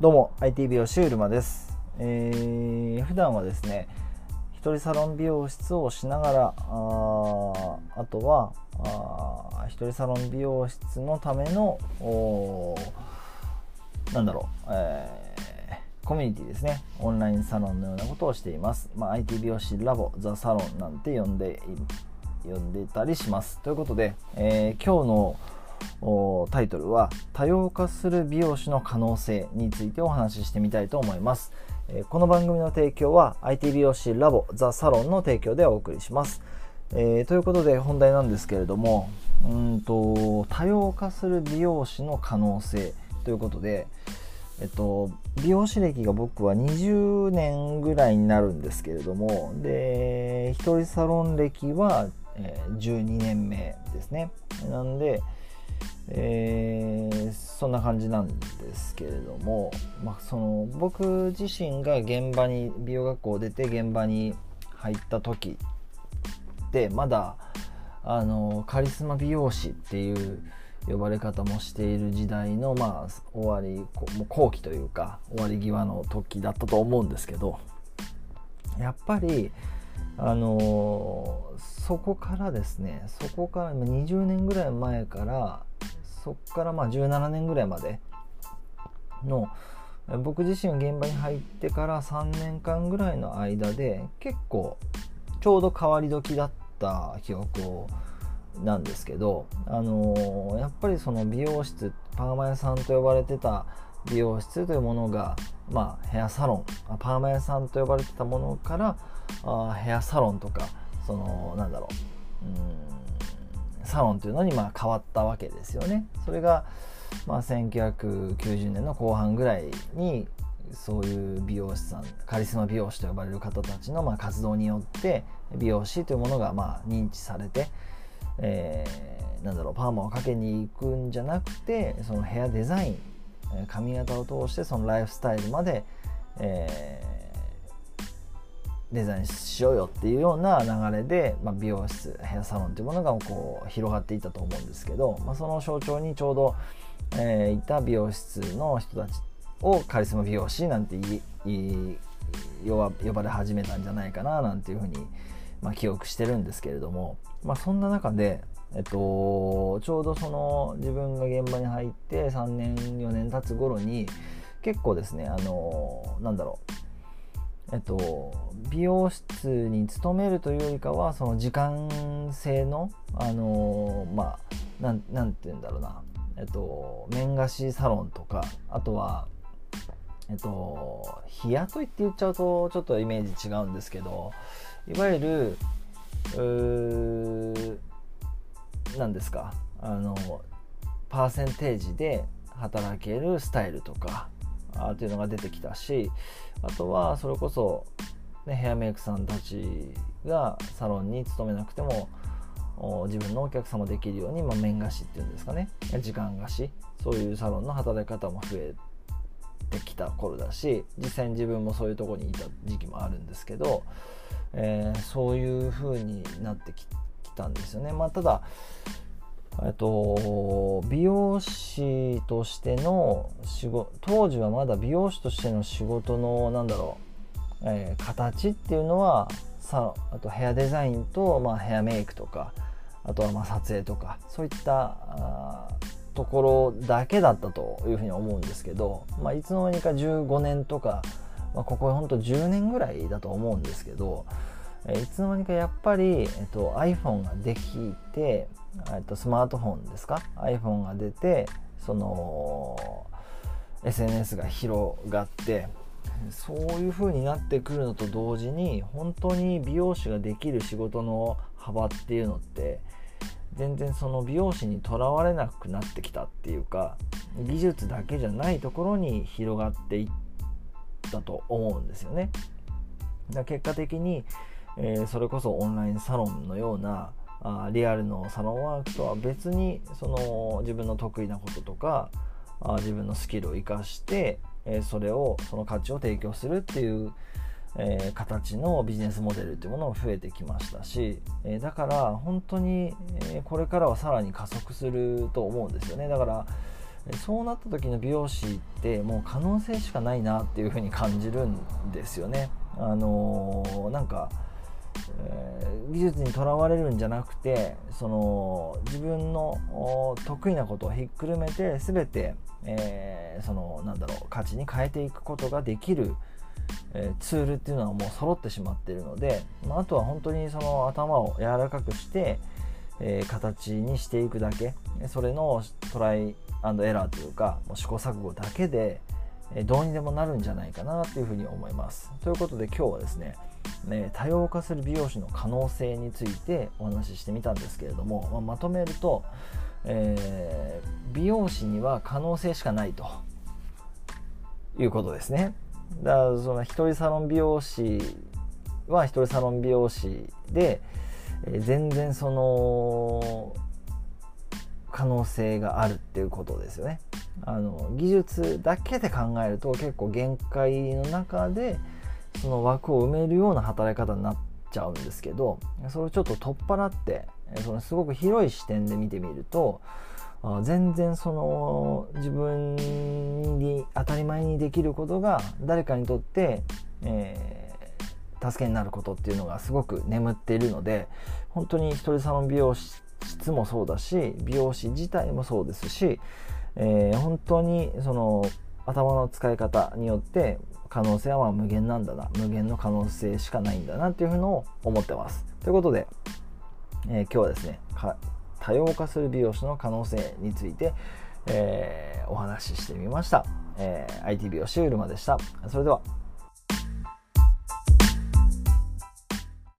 どうも IT 美容師うるまです、えー、普段はですね一人サロン美容室をしながらああとはあ一人サロン美容室のためのなんだろう、えー、コミュニティですね。オンラインサロンのようなことをしています、まあ、IT 美容師ラボザサロンなんて呼んで呼んでたりします。ということで、えー、今日のタイトルは多様化する美容師の可能性についてお話ししてみたいと思います、えこの番組の提供は IT 美容師ラボザサロンの提供でお送りします、えー、ということで本題なんですけれどもうんと多様化する美容師の可能性ということでえっと、美容師歴が僕は20年ぐらいになるんですけれどもで一人サロン歴は、え、12年目ですね。なんで、えー、そんな感じなんですけれども、まあ、その僕自身が現場に美容学校を出て現場に入った時ってまだあのカリスマ美容師っていう呼ばれ方もしている時代の、まあ、終わりもう後期というか終わり際の時だったと思うんですけどやっぱりあのそこからですねそこから20年ぐらい前からそこからまあ17年ぐらいまでの僕自身現場に入ってから3年間ぐらいの間で結構ちょうど変わり時だった記憶をなんですけど、あのー、やっぱりその美容室パーマ屋さんと呼ばれてた美容室というものが、まあ、ヘアサロンパーマ屋さんと呼ばれてたものからあヘアサロンとかそのなんだろううんサロンというのにまあ変わったわけですよね。それがまあ1990年の後半ぐらいにそういう美容師さんカリスマ美容師と呼ばれる方たちのまあ活動によって美容師というものがまあ認知されて、えー、なんだろうパーマをかけに行くんじゃなくてそのヘアデザイン髪型を通してそのライフスタイルまで、えーデザインしようよっていうような流れで、まあ、美容室ヘアサロンというものがこう広がっていったと思うんですけど、まあ、その象徴にちょうど、えー、いた美容室の人たちをカリスマ美容師なんて呼ばれ始めたんじゃないかななんていうふうに、まあ、記憶してるんですけれども、まあ、そんな中で、えっと、ちょうどその自分が現場に入って3年4年経つ頃に結構ですねあのなんだろうえっと、美容室に勤めるというよりかはその時間制のあのまあなんなんて言うんだろうな。えっと面貸しサロンとかあとはえっと日雇いって言っちゃうとちょっとイメージ違うんですけどいわゆるうなんですかあのパーセンテージで働けるスタイルとかあっていうのが出てきたしあとはそれこそ、ね、ヘアメイクさんたちがサロンに勤めなくても自分のお客様できるように、まあ、面貸しっていうんですかね時間貸しそういうサロンの働き方も増えてきた頃だし実際に自分もそういうとこにいた時期もあるんですけど、えー、そういう風になってきたんですよね。まあ、ただえっと、美容師としての仕事当時はまだ美容師としての仕事のなんだろう、えー、形っていうのはさあとヘアデザインと、まあ、ヘアメイクとかあとはまあ撮影とかそういったところだけだったというふうに思うんですけど、まあ、いつの間にか15年とか、まあ、ここほんと10年ぐらいだと思うんですけど、いつの間にかやっぱり、えっと、iPhone ができて、えっと、スマートフォンですか？iPhone が出てその SNS が広がってそういう風になってくるのと同時に本当に美容師ができる仕事の幅っていうのって全然その美容師にとらわれなくなってきたっていうか技術だけじゃないところに広がっていったと思うんですよね。だ結果的にえー、それこそオンラインサロンのようなあリアルのサロンワークとは別にその自分の得意なこととかあ自分のスキルを生かして、えー、それをその価値を提供するっていう、えー、形のビジネスモデルっていうものも増えてきましたし、えだから本当に、えこれからはさらに加速すると思うんですよねだからそうなった時の美容師ってもう可能性しかないなっていうふうに感じるんですよね。あの、なんか、えー、技術にとらわれるんじゃなくてその自分の得意なことをひっくるめて全て、えー、そのなんだろう価値に変えていくことができる、えツールっていうのはもう揃ってしまっているので、まあ、あとは本当にその頭を柔らかくして、え形にしていくだけ。それのトライアンドエラーというかもう試行錯誤だけでどうにでもなるんじゃないかなというふうに思います。ということで今日はですねね多様化する美容師の可能性についてお話ししてみたんですけれども、まあ、まとめると、えー、美容師には可能性しかないということですね。だからその一人サロン美容師は一人サロン美容師で、えー、全然その可能性があるっていうことですよね。あの技術だけで考えると結構限界の中でその枠を埋めるような働き方になっちゃうんですけどそれをちょっと取っ払ってそのすごく広い視点で見てみると全然その自分に当たり前にできることが誰かにとって、えー、助けになることっていうのがすごく眠っているので本当に一人サロン美容室もそうだし美容師自体もそうですし、えー、本当にその頭の使い方によって可能性は無限なんだな無限の可能性しかないんだなっていうのを思ってます。ということで、えー、今日はですね多様化する美容師の可能性について、えー、お話ししてみました、えー、IT 美容師うるまでした。それでは。